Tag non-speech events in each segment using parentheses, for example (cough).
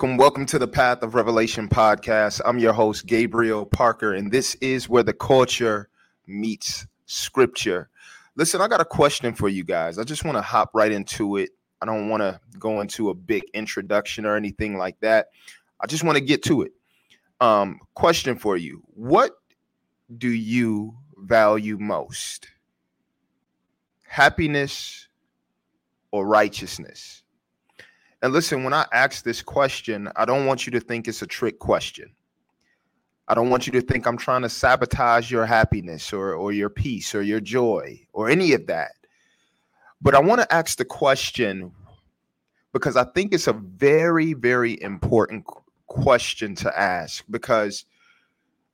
welcome, welcome to the Path of Revelation podcast. I'm your host, Gabriel Parker, and this is where the culture meets scripture. Listen, I got a question for you guys. I just want to hop right into it. I don't want to go into a big introduction or anything like that. I just want to get to it. Um, question for you What do you value most? Happiness or righteousness? And listen, when I ask this question, I don't want you to think it's a trick question. I don't want you to think I'm trying to sabotage your happiness or, or your peace or your joy or any of that. But I want to ask the question because I think it's a very, very important question to ask because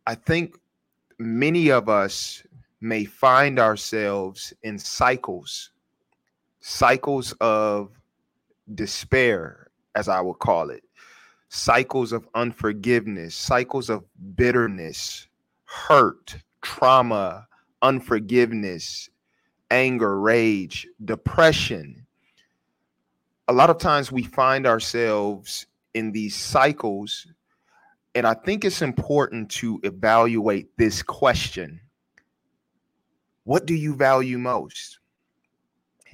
I think many of us may find ourselves in cycles, cycles of despair, as I would call it, cycles of unforgiveness, cycles of bitterness, hurt, trauma, unforgiveness, anger, rage, depression. A lot of times we find ourselves in these cycles. And I think it's important to evaluate this question What do you value most?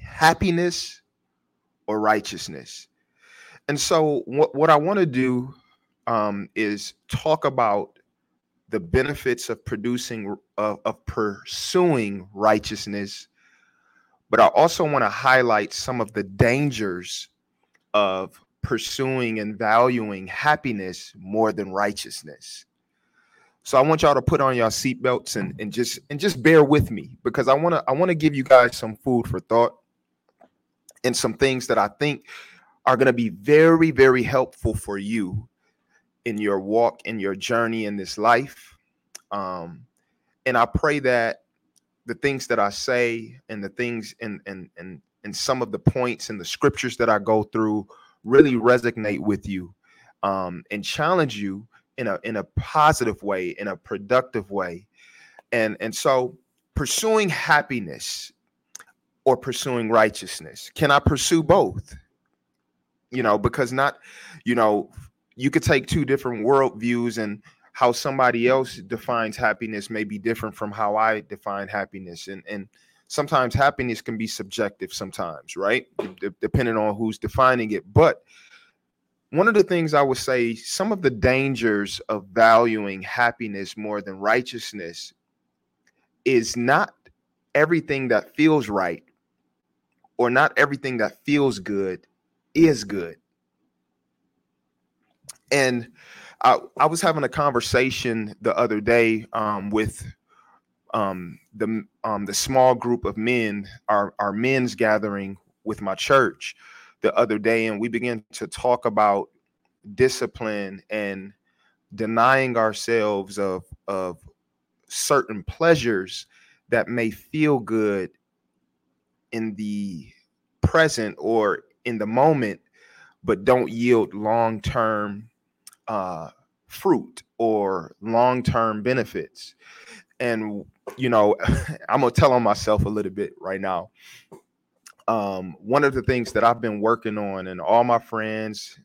Happiness or righteousness. And so, what, what I want to do um, is talk about the benefits of producing of, of pursuing righteousness, but I also want to highlight some of the dangers of pursuing and valuing happiness more than righteousness. So I want y'all to put on your seatbelts and, and just and just bear with me because I want to I want to give you guys some food for thought and some things that I think are going to be very, very helpful for you in your walk, in your journey in this life. Um, and I pray that the things that I say and the things and and and and some of the points and the scriptures that I go through really resonate with you um, and challenge you in a in a positive way, in a productive way. And and so pursuing happiness or pursuing righteousness? Can I pursue both? You know, because not, you know, you could take two different worldviews and how somebody else defines happiness may be different from how I define happiness. And and sometimes happiness can be subjective sometimes, right? D- depending on who's defining it. But one of the things I would say, some of the dangers of valuing happiness more than righteousness is not everything that feels right or not everything that feels good is good. And I, I was having a conversation the other day um, with um, the um, the small group of men, our our men's gathering with my church the other day, and we began to talk about discipline and denying ourselves of of certain pleasures that may feel good in the present or in the moment, but don't yield long term uh, fruit or long term benefits. And, you know, (laughs) I'm going to tell on myself a little bit right now. Um, one of the things that I've been working on, and all my friends,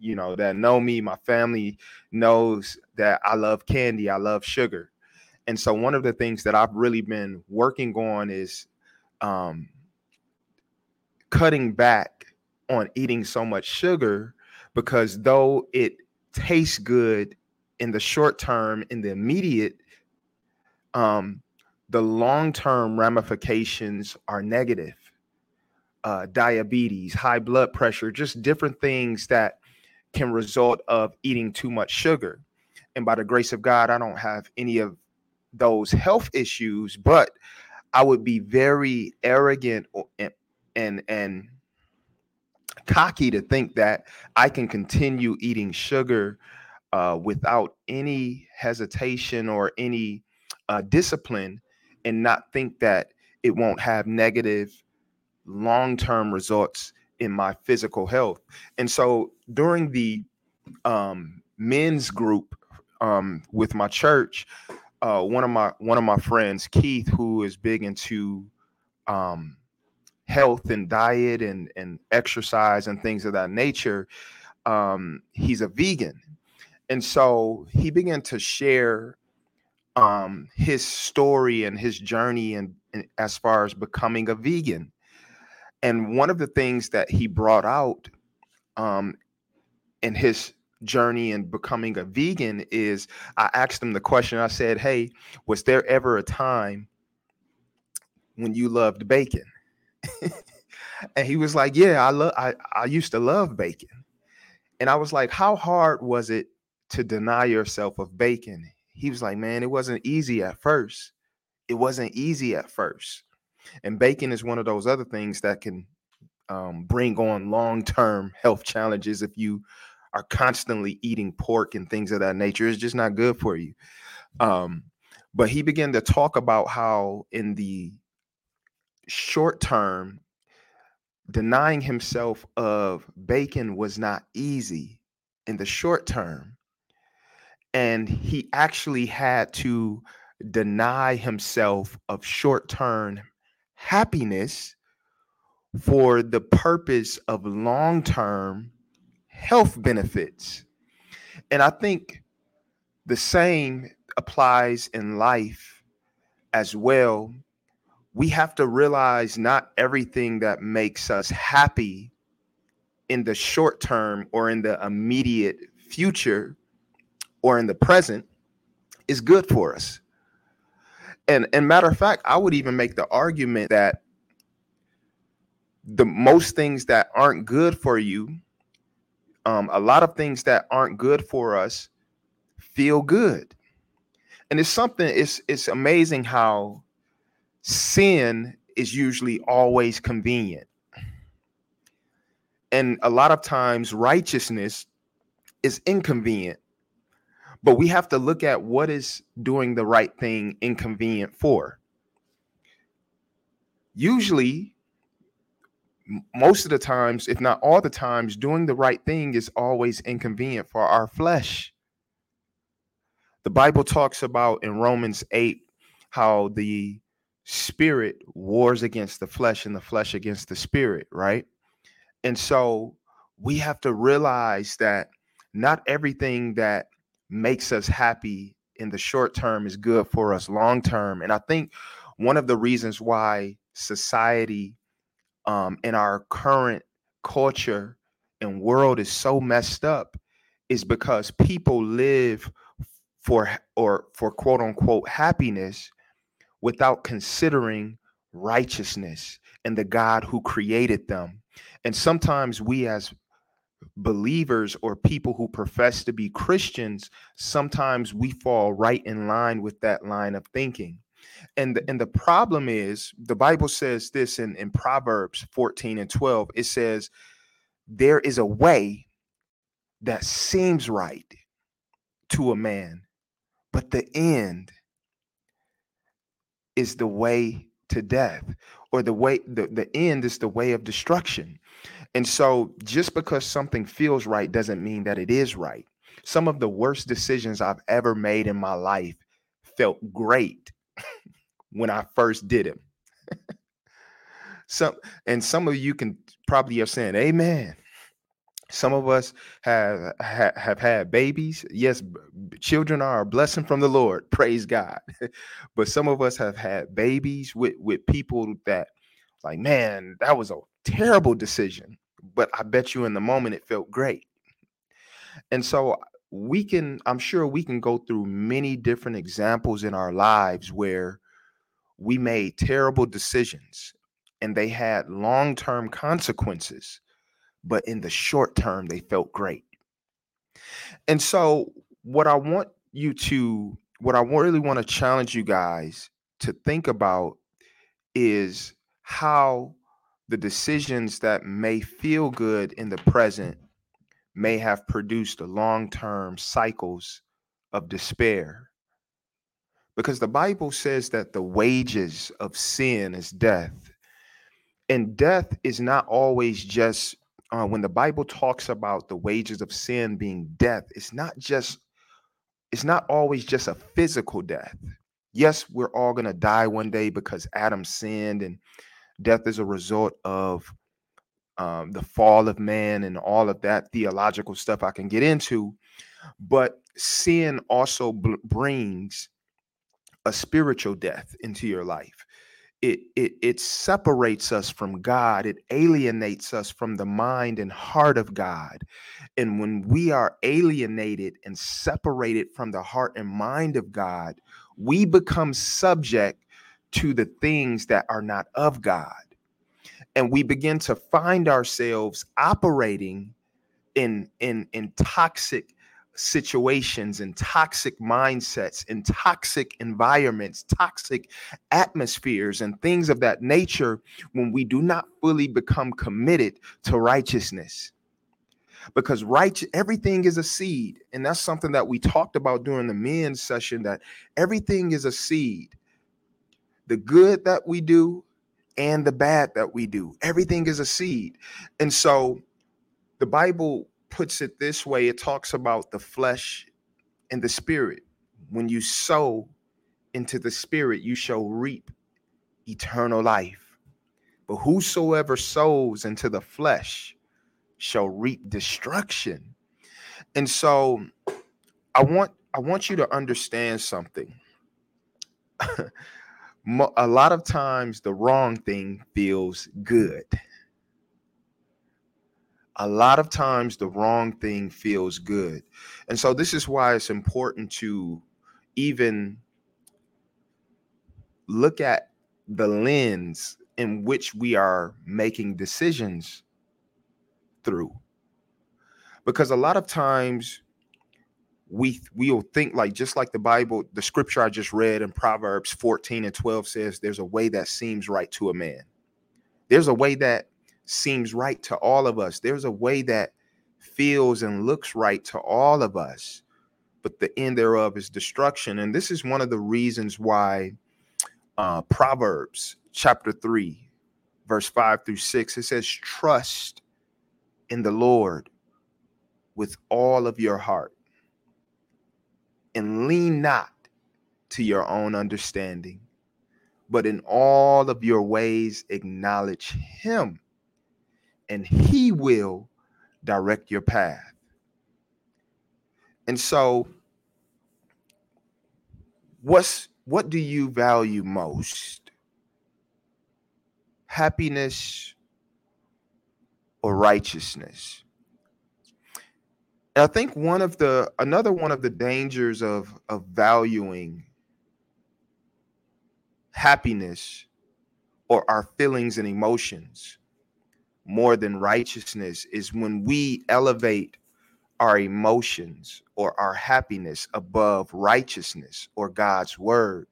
you know, that know me, my family knows that I love candy, I love sugar. And so, one of the things that I've really been working on is um, cutting back on eating so much sugar because though it tastes good in the short term, in the immediate, um, the long term ramifications are negative. Uh, diabetes, high blood pressure, just different things that can result of eating too much sugar. And by the grace of God, I don't have any of those health issues, but I would be very arrogant and and and cocky to think that I can continue eating sugar uh, without any hesitation or any uh, discipline and not think that it won't have negative long term results in my physical health. And so during the um, men's group um, with my church, uh, one of my one of my friends, Keith, who is big into um, health and diet and and exercise and things of that nature um, he's a vegan, and so he began to share um, his story and his journey and, and as far as becoming a vegan. And one of the things that he brought out um, in his journey and becoming a vegan is I asked him the question. I said, Hey, was there ever a time when you loved bacon? (laughs) and he was like, Yeah, I love I, I used to love bacon. And I was like, How hard was it to deny yourself of bacon? He was like, Man, it wasn't easy at first. It wasn't easy at first. And bacon is one of those other things that can um, bring on long term health challenges if you are constantly eating pork and things of that nature. It's just not good for you. Um, but he began to talk about how, in the short term, denying himself of bacon was not easy in the short term. And he actually had to deny himself of short term happiness for the purpose of long term health benefits. And I think the same applies in life as well. We have to realize not everything that makes us happy in the short term or in the immediate future or in the present is good for us. And and matter of fact, I would even make the argument that the most things that aren't good for you, um, a lot of things that aren't good for us feel good. And it's something, it's it's amazing how sin is usually always convenient. And a lot of times righteousness is inconvenient. But we have to look at what is doing the right thing inconvenient for. Usually, most of the times, if not all the times, doing the right thing is always inconvenient for our flesh. The Bible talks about in Romans 8 how the spirit wars against the flesh and the flesh against the spirit, right? And so we have to realize that not everything that makes us happy in the short term is good for us long term. And I think one of the reasons why society um, in our current culture and world is so messed up is because people live for or for quote unquote happiness without considering righteousness and the God who created them. And sometimes we as believers or people who profess to be Christians, sometimes we fall right in line with that line of thinking. And the, and the problem is the Bible says this in, in Proverbs 14 and 12. It says, There is a way that seems right to a man, but the end is the way to death, or the way the, the end is the way of destruction. And so just because something feels right doesn't mean that it is right. Some of the worst decisions I've ever made in my life felt great (laughs) when I first did them. (laughs) some and some of you can probably are saying, Amen. Some of us have have, have had babies. Yes, children are a blessing from the Lord. (laughs) Praise God. (laughs) but some of us have had babies with with people that like, man, that was a terrible decision. But I bet you in the moment it felt great. And so uh, we can, I'm sure we can go through many different examples in our lives where we made terrible decisions and they had long term consequences, but in the short term, they felt great. And so, what I want you to, what I really want to challenge you guys to think about is how the decisions that may feel good in the present may have produced long term cycles of despair because the Bible says that the wages of sin is death. And death is not always just uh, when the Bible talks about the wages of sin being death, it's not just, it's not always just a physical death. Yes, we're all going to die one day because Adam sinned, and death is a result of um, the fall of man and all of that theological stuff I can get into. But sin also brings a spiritual death into your life. It, it it separates us from God. It alienates us from the mind and heart of God. And when we are alienated and separated from the heart and mind of God, we become subject to the things that are not of God. And we begin to find ourselves operating in in in toxic situations and toxic mindsets and toxic environments, toxic atmospheres, and things of that nature when we do not fully become committed to righteousness. Because right, everything is a seed, and that's something that we talked about during the men's session. That everything is a seed. The good that we do and the bad that we do, everything is a seed, and so the Bible puts it this way it talks about the flesh and the spirit. When you sow into the spirit, you shall reap eternal life. But whosoever sows into the flesh shall reap destruction. And so I want I want you to understand something. (laughs) a lot of times the wrong thing feels good a lot of times the wrong thing feels good. And so this is why it's important to even look at the lens in which we are making decisions through. Because a lot of times we we'll think like just like the Bible, the scripture I just read in Proverbs 14 and 12 says there's a way that seems right to a man. There's a way that seems right to all of us. There's a way that feels and looks right to all of us, but the end thereof is destruction. And this is one of the reasons why uh, Proverbs chapter 3, verse 5 through 6, it says, Trust in the Lord with all of your heart and lean not to your own understanding, but in all of your ways acknowledge Him and he will direct your path. And so what's what do you value most? Happiness or righteousness? And I think one of the another one of the dangers of of valuing happiness or our feelings and emotions more than righteousness is when we elevate our emotions or our happiness above righteousness or God's word,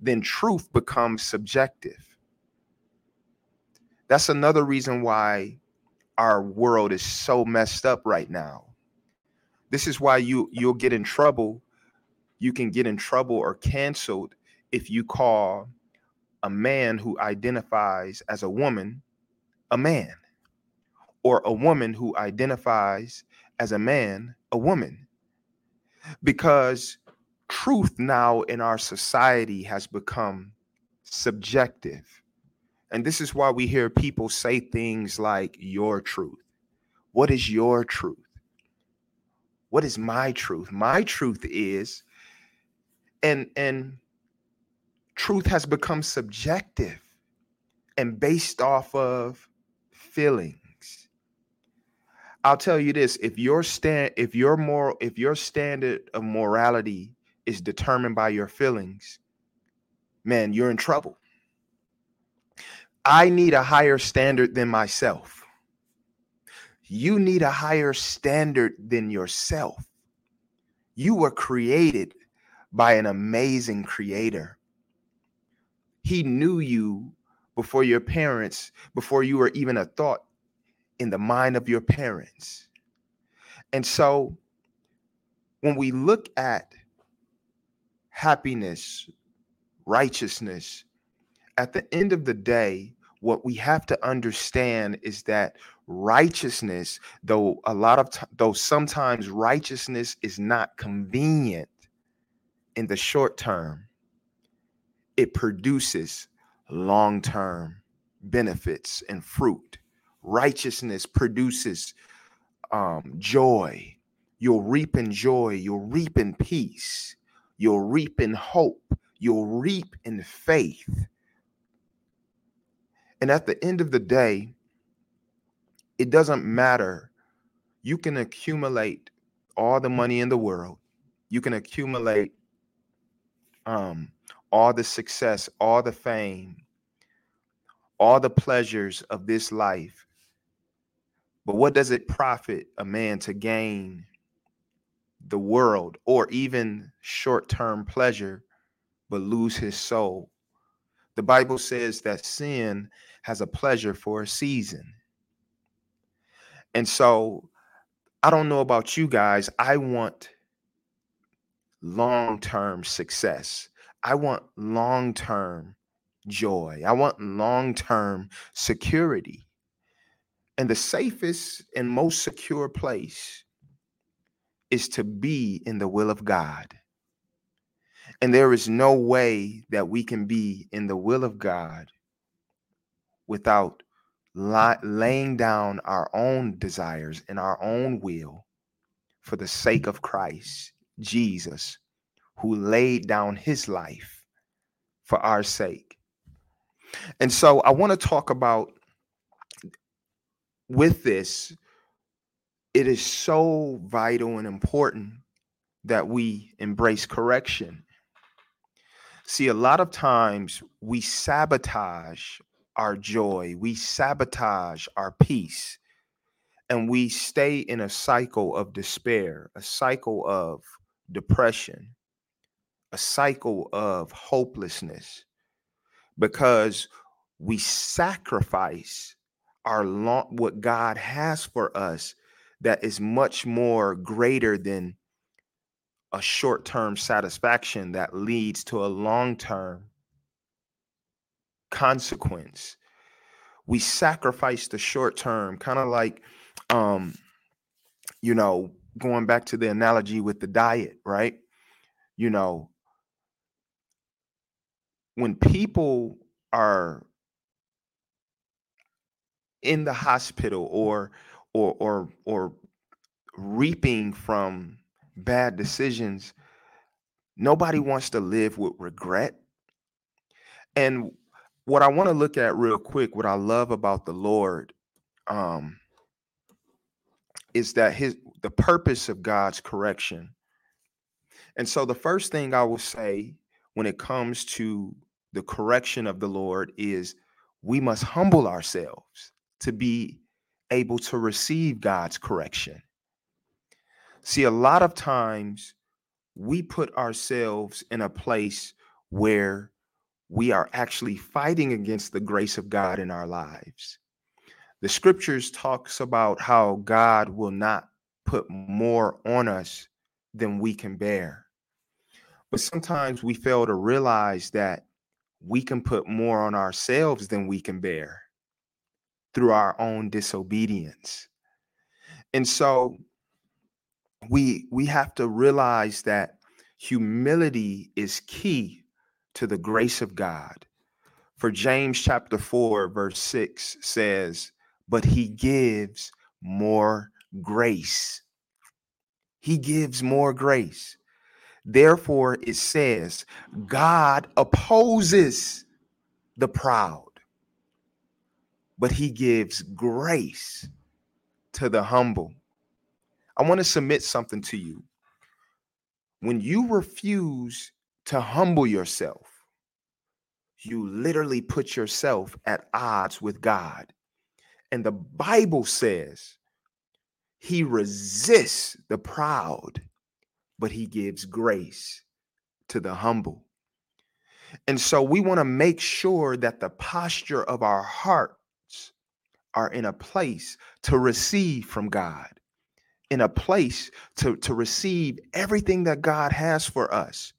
then truth becomes subjective. That's another reason why our world is so messed up right now. This is why you you'll get in trouble. You can get in trouble or canceled if you call a man who identifies as a woman a man, or a woman who identifies as a man, a woman. Because truth now in our society has become subjective. And this is why we hear people say things like, Your truth. What is your truth? What is my truth? My truth is, and and truth has become subjective and based off of feelings. I'll tell you this, if your stand if your moral if your standard of morality is determined by your feelings, man, you're in trouble. I need a higher standard than myself. You need a higher standard than yourself. You were created by an amazing creator. He knew you before your parents, before you were even a thought in the mind of your parents. And so when we look at happiness, righteousness, at the end of the day, what we have to understand is that righteousness, though a lot of t- though sometimes righteousness is not convenient in the short term, it produces long term benefits and fruit. righteousness produces um, joy. You'll reap in joy. You'll reap in peace. You'll reap in hope. You'll reap in faith. And at the end of the day, it doesn't matter. You can accumulate all the money in the world. You can accumulate um, all the success, all the fame, all the pleasures of this life. But what does it profit a man to gain the world or even short term pleasure, but lose his soul? The Bible says that sin has a pleasure for a season. And so I don't know about you guys. I want long term success. I want long term joy. I want long term security. And the safest and most secure place is to be in the will of God. And there is no way that we can be in the will of God without laying down our own desires and our own will for the sake of Christ, Jesus, who laid down his life for our sake. And so I want to talk about with this, it is so vital and important that we embrace correction. See, a lot of times we sabotage our joy, we sabotage our peace, and we stay in a cycle of despair, a cycle of depression, a cycle of hopelessness because we sacrifice our long what God has for us that is much more greater than a short-term satisfaction that leads to a long-term consequence. We sacrifice the short term, kind of like um you know, going back to the analogy with the diet, right? You know, when people are in the hospital or or or or reaping from bad decisions nobody wants to live with regret. And what i want to look at real quick what i love about the lord um is that his the purpose of god's correction. And so the first thing i will say when it comes to the correction of the Lord is we must humble ourselves to be able to receive God's correction. See, a lot of times we put ourselves in a place where we are actually fighting against the grace of God in our lives. The scriptures talks about how God will not put more on us than we can bear. But sometimes we fail to realize that we can put more on ourselves than we can bear through our own disobedience. And so we we have to realize that humility is key to the grace of God. For James chapter 4 verse 6 says, "But he gives more grace." He gives more grace. Therefore, it says, God opposes the proud, but he gives grace to the humble. I want to submit something to you. When you refuse to humble yourself, you literally put yourself at odds with God. And the Bible says he resists the proud but he gives grace to the humble. And so we want to make sure that the posture of our hearts are in a place to receive from God, in a place to, to receive everything that God has for us.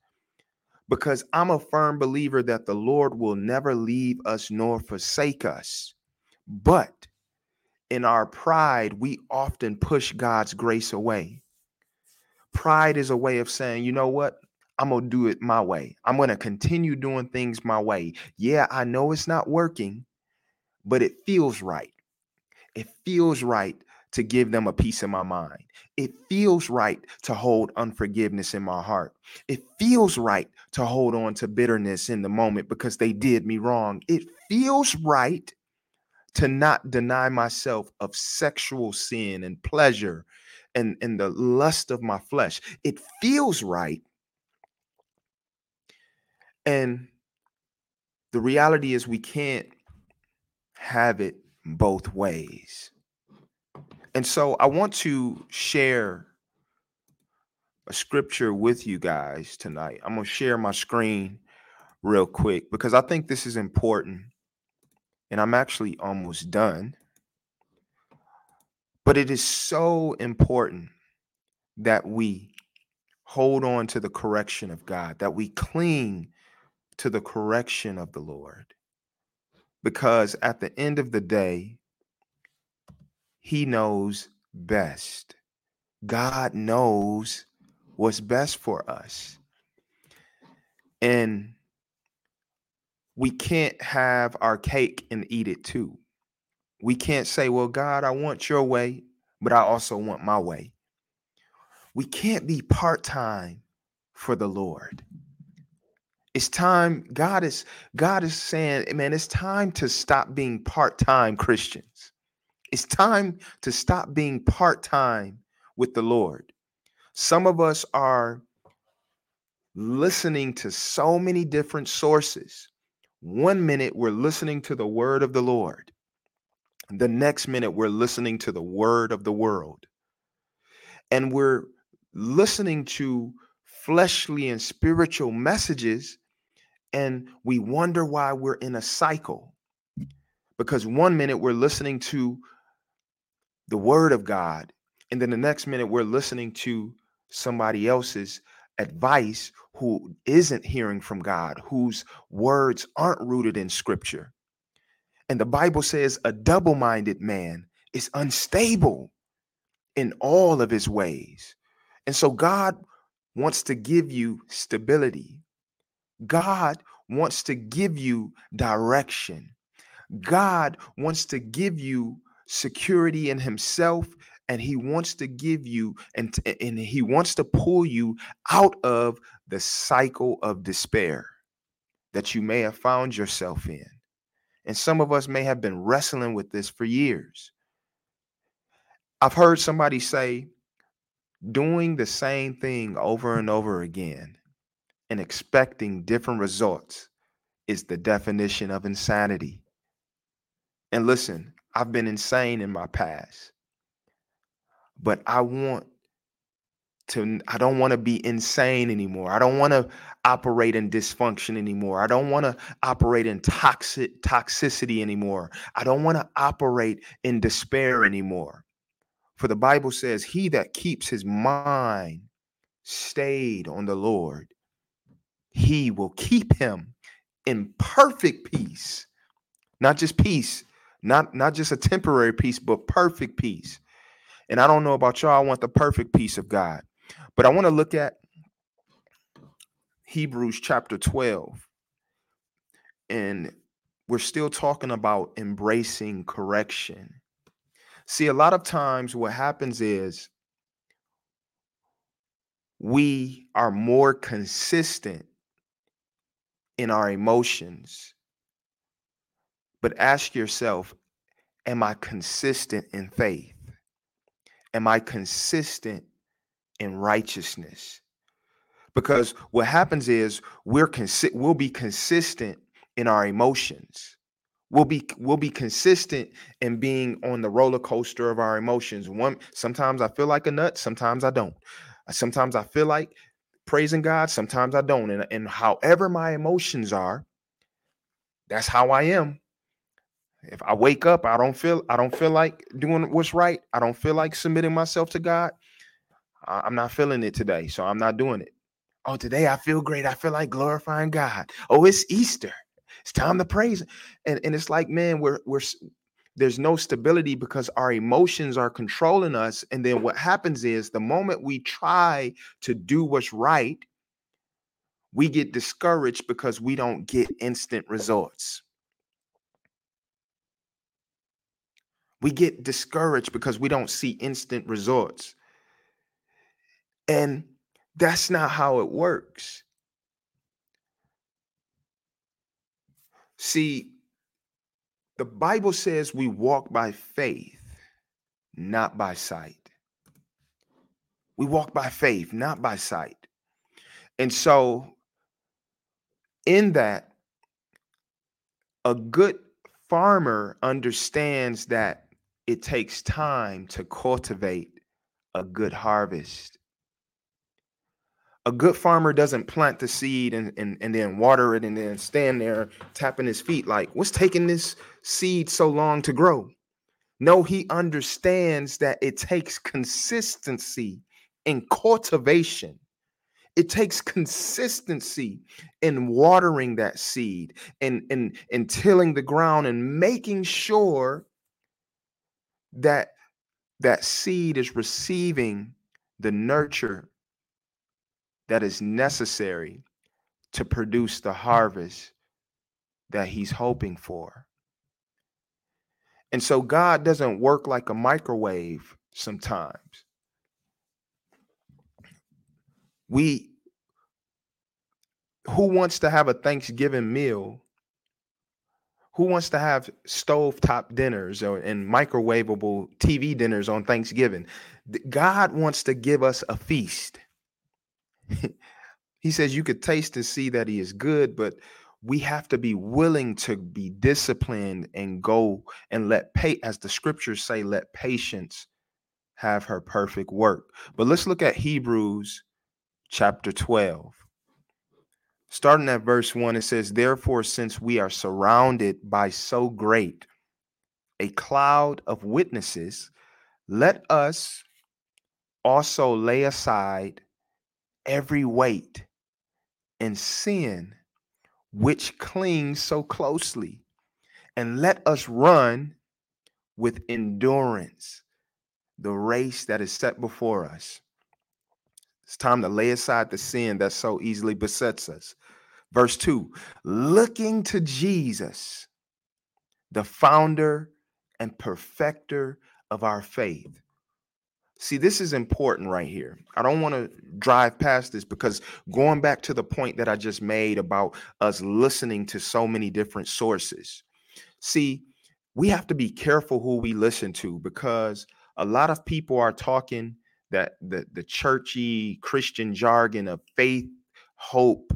Because I'm a firm believer that the Lord will never leave us nor forsake us. But in our pride, we often push God's grace away. Pride is a way of saying, you know what? I'm going to do it my way. I'm going to continue doing things my way. Yeah, I know it's not working, but it feels right. It feels right to give them a piece of my mind. It feels right to hold unforgiveness in my heart. It feels right to hold on to bitterness in the moment because they did me wrong. It feels right to not deny myself of sexual sin and pleasure and, and the lust of my flesh. It feels right. And the reality is, we can't have it both ways. And so I want to share a scripture with you guys tonight. I'm going to share my screen real quick because I think this is important. And I'm actually almost done. But it is so important that we hold on to the correction of God, that we cling to the correction of the Lord. Because at the end of the day, he knows best. God knows what's best for us. And we can't have our cake and eat it too. We can't say, Well, God, I want your way, but I also want my way. We can't be part time for the Lord. It's time, God is God is saying, man, it's time to stop being part-time Christians. It's time to stop being part time with the Lord. Some of us are listening to so many different sources. One minute we're listening to the word of the Lord, the next minute we're listening to the word of the world. And we're listening to fleshly and spiritual messages, and we wonder why we're in a cycle. Because one minute we're listening to the word of God. And then the next minute, we're listening to somebody else's advice who isn't hearing from God, whose words aren't rooted in scripture. And the Bible says a double minded man is unstable in all of his ways. And so God wants to give you stability. God wants to give you direction. God wants to give you security in himself and he wants to give you and, and he wants to pull you out of the cycle of despair that you may have found yourself in. And some of us may have been wrestling with this for years. I've heard somebody say, doing the same thing over and over again and expecting different results is the definition of insanity. And listen, I've been insane in my past. But I want to I don't want to be insane anymore. I don't want to operate in dysfunction anymore. I don't want to operate in toxic toxicity anymore. I don't want to operate in despair anymore. For the Bible says, "He that keeps his mind stayed on the Lord, he will keep him in perfect peace." Not just peace, not not just a temporary peace, but perfect peace. And I don't know about y'all, I want the perfect peace of God. But I want to look at Hebrews chapter 12. And we're still talking about embracing correction. See, a lot of times what happens is we are more consistent in our emotions but ask yourself Am I consistent in faith? Am I consistent in righteousness? Because what happens is we're consi- we'll be consistent in our emotions. We'll be we'll be consistent in being on the roller coaster of our emotions. One sometimes I feel like a nut, sometimes I don't. Sometimes I feel like praising God, sometimes I don't. And, and however my emotions are, that's how I am. If I wake up, I don't feel I don't feel like doing what's right. I don't feel like submitting myself to God. I'm not feeling it today, so I'm not doing it. Oh, today I feel great. I feel like glorifying God. Oh, it's Easter. It's time to praise. And and it's like, man, we're we're there's no stability because our emotions are controlling us. And then what happens is the moment we try to do what's right, we get discouraged because we don't get instant results. We get discouraged because we don't see instant results. And that's not how it works. See, the Bible says we walk by faith, not by sight. We walk by faith, not by sight. And so, in that, a good farmer understands that it takes time to cultivate a good harvest. A good farmer doesn't plant the seed and, and, and then water it and then stand there tapping his feet like, what's taking this seed so long to grow? No, he understands that it takes consistency in cultivation. It takes consistency in watering that seed and, and, and tilling the ground and making sure that that seed is receiving the nurture that is necessary to produce the harvest that he's hoping for. And so God doesn't work like a microwave sometimes. We who wants to have a Thanksgiving meal who wants to have stovetop dinners or, and microwavable TV dinners on Thanksgiving? God wants to give us a feast. He says you could taste and see that he is good, but we have to be willing to be disciplined and go and let pay as the scriptures say, let patience have her perfect work. But let's look at Hebrews chapter 12. Starting at verse 1, it says, Therefore, since we are surrounded by so great a cloud of witnesses, let us also lay aside every weight and sin which clings so closely, and let us run with endurance the race that is set before us. It's time to lay aside the sin that so easily besets us. Verse 2 looking to Jesus, the founder and perfecter of our faith. See, this is important right here. I don't want to drive past this because going back to the point that I just made about us listening to so many different sources. See, we have to be careful who we listen to because a lot of people are talking that the the churchy Christian jargon of faith, hope,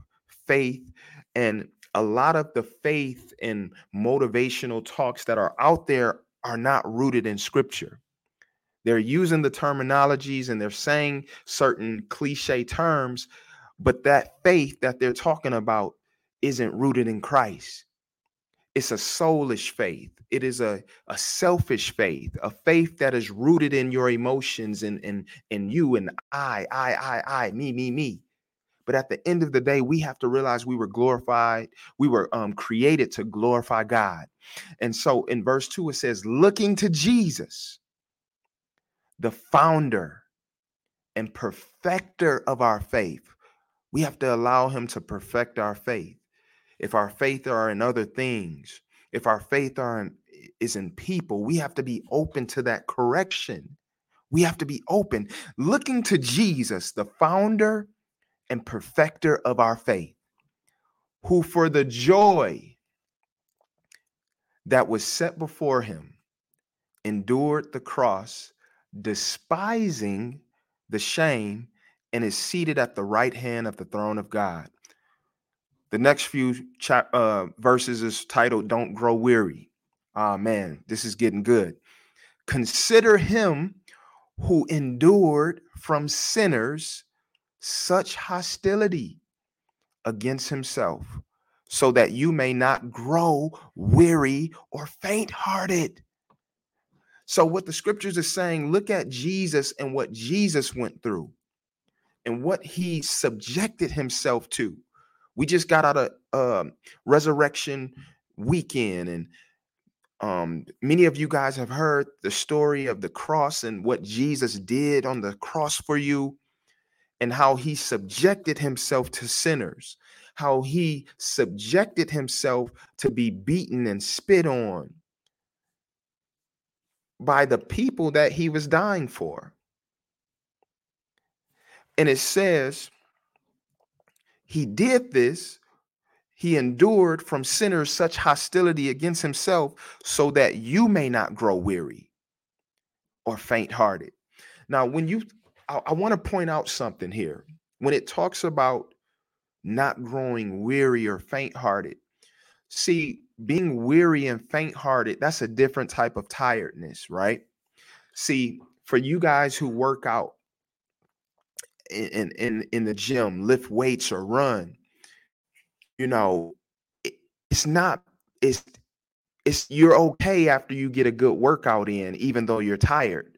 faith, and a lot of the faith and motivational talks that are out there are not rooted in scripture. They're using the terminologies and they're saying certain cliche terms, but that faith that they're talking about isn't rooted in Christ. It's a soulish faith. It is a, a selfish faith, a faith that is rooted in your emotions and in, in you and I, I, I, I, me, me, me. But at the end of the day, we have to realize we were glorified. We were um, created to glorify God. And so in verse two, it says, looking to Jesus, the founder and perfecter of our faith. We have to allow him to perfect our faith if our faith are in other things, if our faith are in, is in people, we have to be open to that correction. We have to be open, looking to Jesus, the founder and perfecter of our faith, who for the joy that was set before him endured the cross, despising the shame, and is seated at the right hand of the throne of God. The next few chap, uh, verses is titled Don't Grow Weary. Ah, man, this is getting good. Consider him who endured from sinners such hostility against himself, so that you may not grow weary or faint hearted. So, what the scriptures are saying, look at Jesus and what Jesus went through and what he subjected himself to. We just got out of uh, resurrection weekend, and um, many of you guys have heard the story of the cross and what Jesus did on the cross for you, and how he subjected himself to sinners, how he subjected himself to be beaten and spit on, by the people that he was dying for. And it says, he did this, he endured from sinners such hostility against himself, so that you may not grow weary or faint hearted. Now, when you, I, I want to point out something here. When it talks about not growing weary or faint hearted, see, being weary and faint hearted, that's a different type of tiredness, right? See, for you guys who work out in in in the gym, lift weights or run, you know, it, it's not it's it's you're okay after you get a good workout in even though you're tired.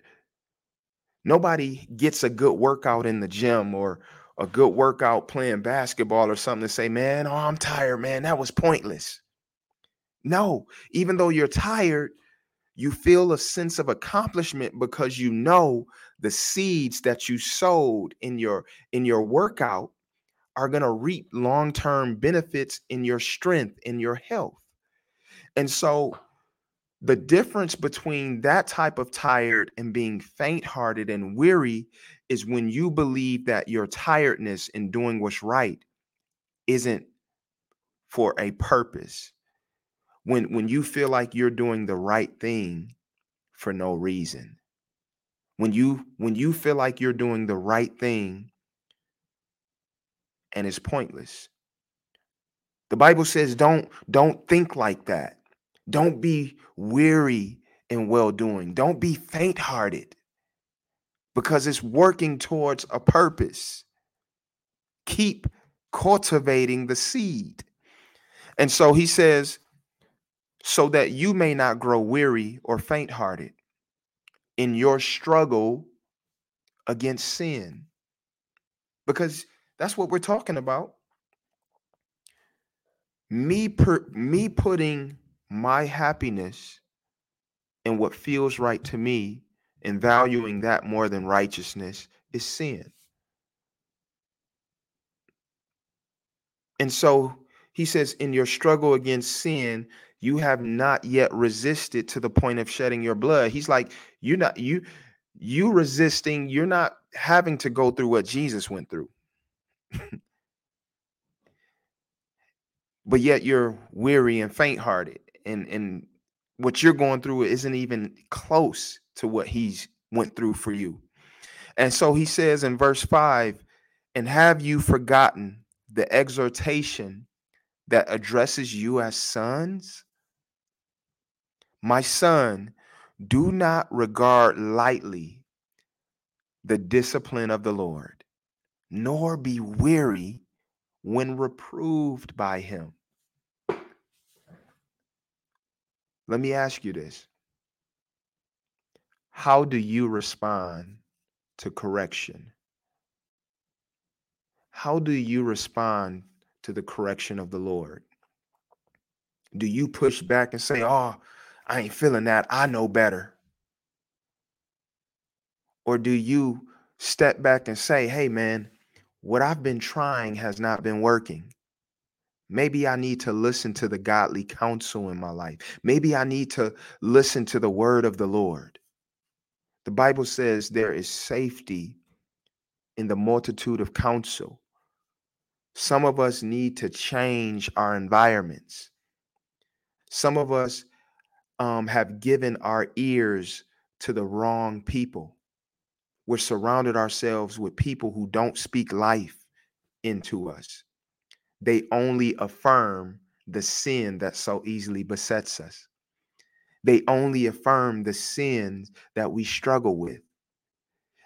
Nobody gets a good workout in the gym or a good workout playing basketball or something to say, "Man, oh, I'm tired, man. That was pointless." No, even though you're tired, you feel a sense of accomplishment because you know the seeds that you sowed in your in your workout are going to reap long-term benefits in your strength in your health. And so the difference between that type of tired and being faint-hearted and weary is when you believe that your tiredness in doing what's right isn't for a purpose when when you feel like you're doing the right thing for no reason when you when you feel like you're doing the right thing and it's pointless. The bible says don't don't think like that. Don't be weary in well doing don't be faint hearted because it's working towards a purpose. Keep cultivating the seed. And so he says so that you may not grow weary or faint hearted in your struggle against sin. Because that's what we're talking about. Me per, me putting my happiness in what feels right to me and valuing that more than righteousness is sin. And so he says, in your struggle against sin, you have not yet resisted to the point of shedding your blood. He's like, you're not you you resisting, you're not having to go through what Jesus went through. but yet you're weary and faint-hearted and and what you're going through isn't even close to what he's went through for you. And so he says in verse 5, and have you forgotten the exhortation that addresses you as sons? My son, do not regard lightly the discipline of the Lord, nor be weary when reproved by him. Let me ask you this How do you respond to correction? How do you respond to the correction of the Lord? Do you push back and say, Oh, I ain't feeling that. I know better. Or do you step back and say, hey, man, what I've been trying has not been working? Maybe I need to listen to the godly counsel in my life. Maybe I need to listen to the word of the Lord. The Bible says there is safety in the multitude of counsel. Some of us need to change our environments. Some of us um, have given our ears to the wrong people. We're surrounded ourselves with people who don't speak life into us. They only affirm the sin that so easily besets us. They only affirm the sins that we struggle with.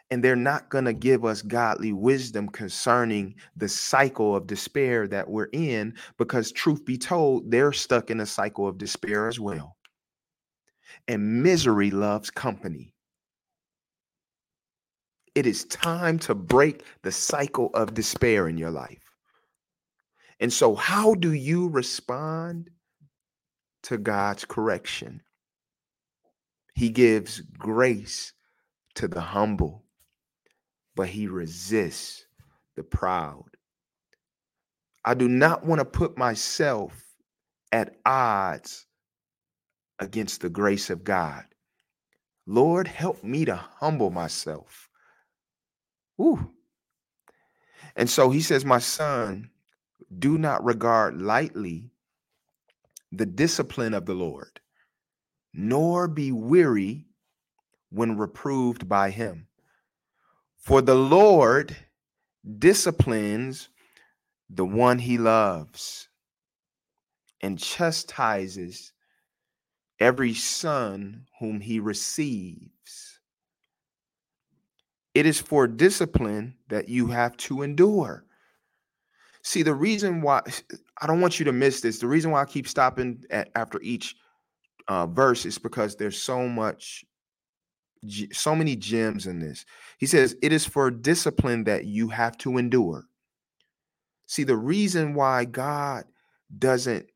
And they're not going to give us godly wisdom concerning the cycle of despair that we're in, because truth be told, they're stuck in a cycle of despair as well and misery loves company. It is time to break the cycle of despair in your life. And so, how do you respond to God's correction? He gives grace to the humble, but he resists the proud. I do not want to put myself at odds against the grace of God. Lord, help me to humble myself. Ooh. And so he says, My son, do not regard lightly the discipline of the Lord, nor be weary when reproved by him. For the Lord disciplines the one he loves and chastises every son whom he receives. It is for discipline that you have to endure. See, the reason why I don't want you to miss this, the reason why I keep stopping at, after each uh, verse is because there's so much, so many gems in this. He says, It is for discipline that you have to endure. See, the reason why God doesn't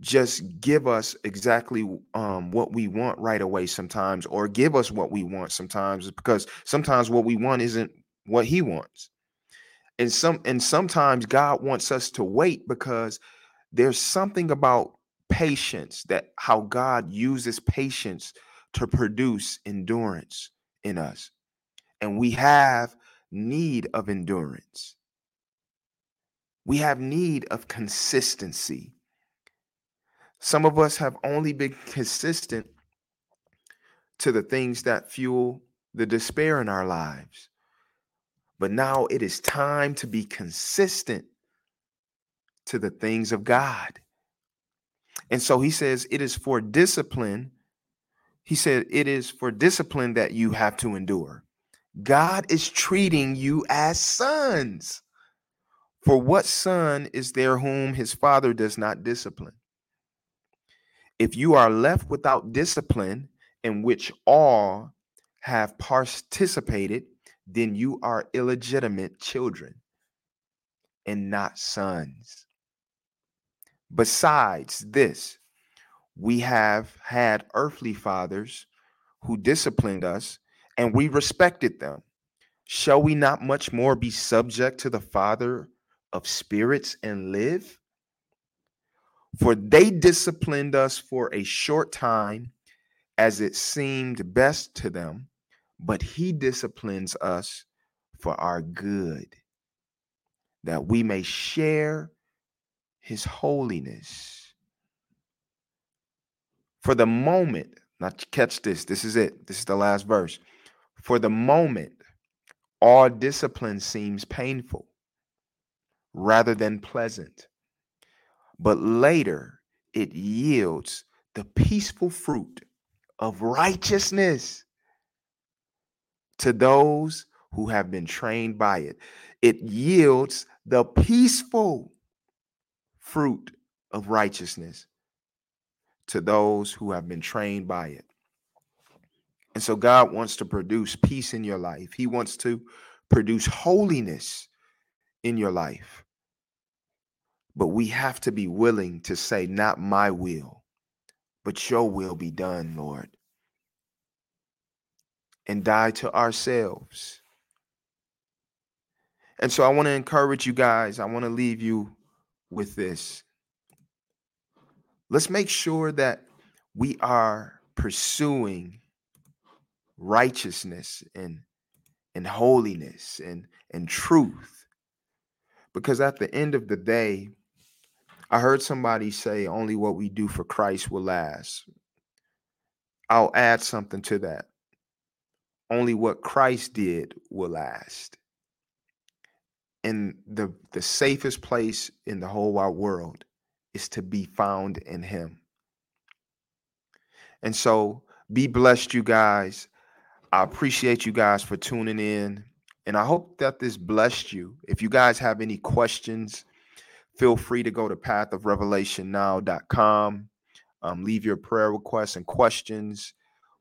just give us exactly um, what we want right away sometimes, or give us what we want sometimes, because sometimes what we want isn't what He wants. And some and sometimes God wants us to wait because there's something about patience that how God uses patience to produce endurance in us. And we have need of endurance. We have need of consistency. Some of us have only been consistent to the things that fuel the despair in our lives. But now it is time to be consistent to the things of God. And so he says, it is for discipline. He said, it is for discipline that you have to endure. God is treating you as sons. For what son is there whom his father does not discipline? If you are left without discipline, in which all have participated, then you are illegitimate children and not sons. Besides this, we have had earthly fathers who disciplined us and we respected them. Shall we not much more be subject to the Father of spirits and live? For they disciplined us for a short time as it seemed best to them, but he disciplines us for our good, that we may share his holiness. For the moment, now catch this, this is it, this is the last verse. For the moment, all discipline seems painful rather than pleasant. But later, it yields the peaceful fruit of righteousness to those who have been trained by it. It yields the peaceful fruit of righteousness to those who have been trained by it. And so God wants to produce peace in your life. He wants to produce holiness in your life. But we have to be willing to say, Not my will, but your will be done, Lord. And die to ourselves. And so I want to encourage you guys, I want to leave you with this. Let's make sure that we are pursuing righteousness and and holiness and and truth because at the end of the day I heard somebody say only what we do for Christ will last. I'll add something to that. Only what Christ did will last. And the, the safest place in the whole wide world is to be found in Him. And so be blessed, you guys. I appreciate you guys for tuning in. And I hope that this blessed you. If you guys have any questions, feel free to go to pathofrevelationnow.com. Um, leave your prayer requests and questions.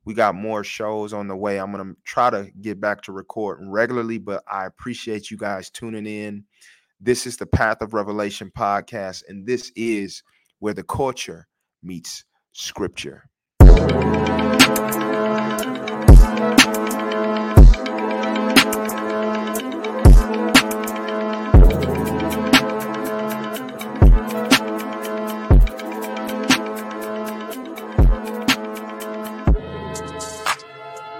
We got more shows on the way. I'm going to try to get back to recording regularly, but I appreciate you guys tuning in. This is the Path of Revelation podcast, and this is where the culture meets scripture.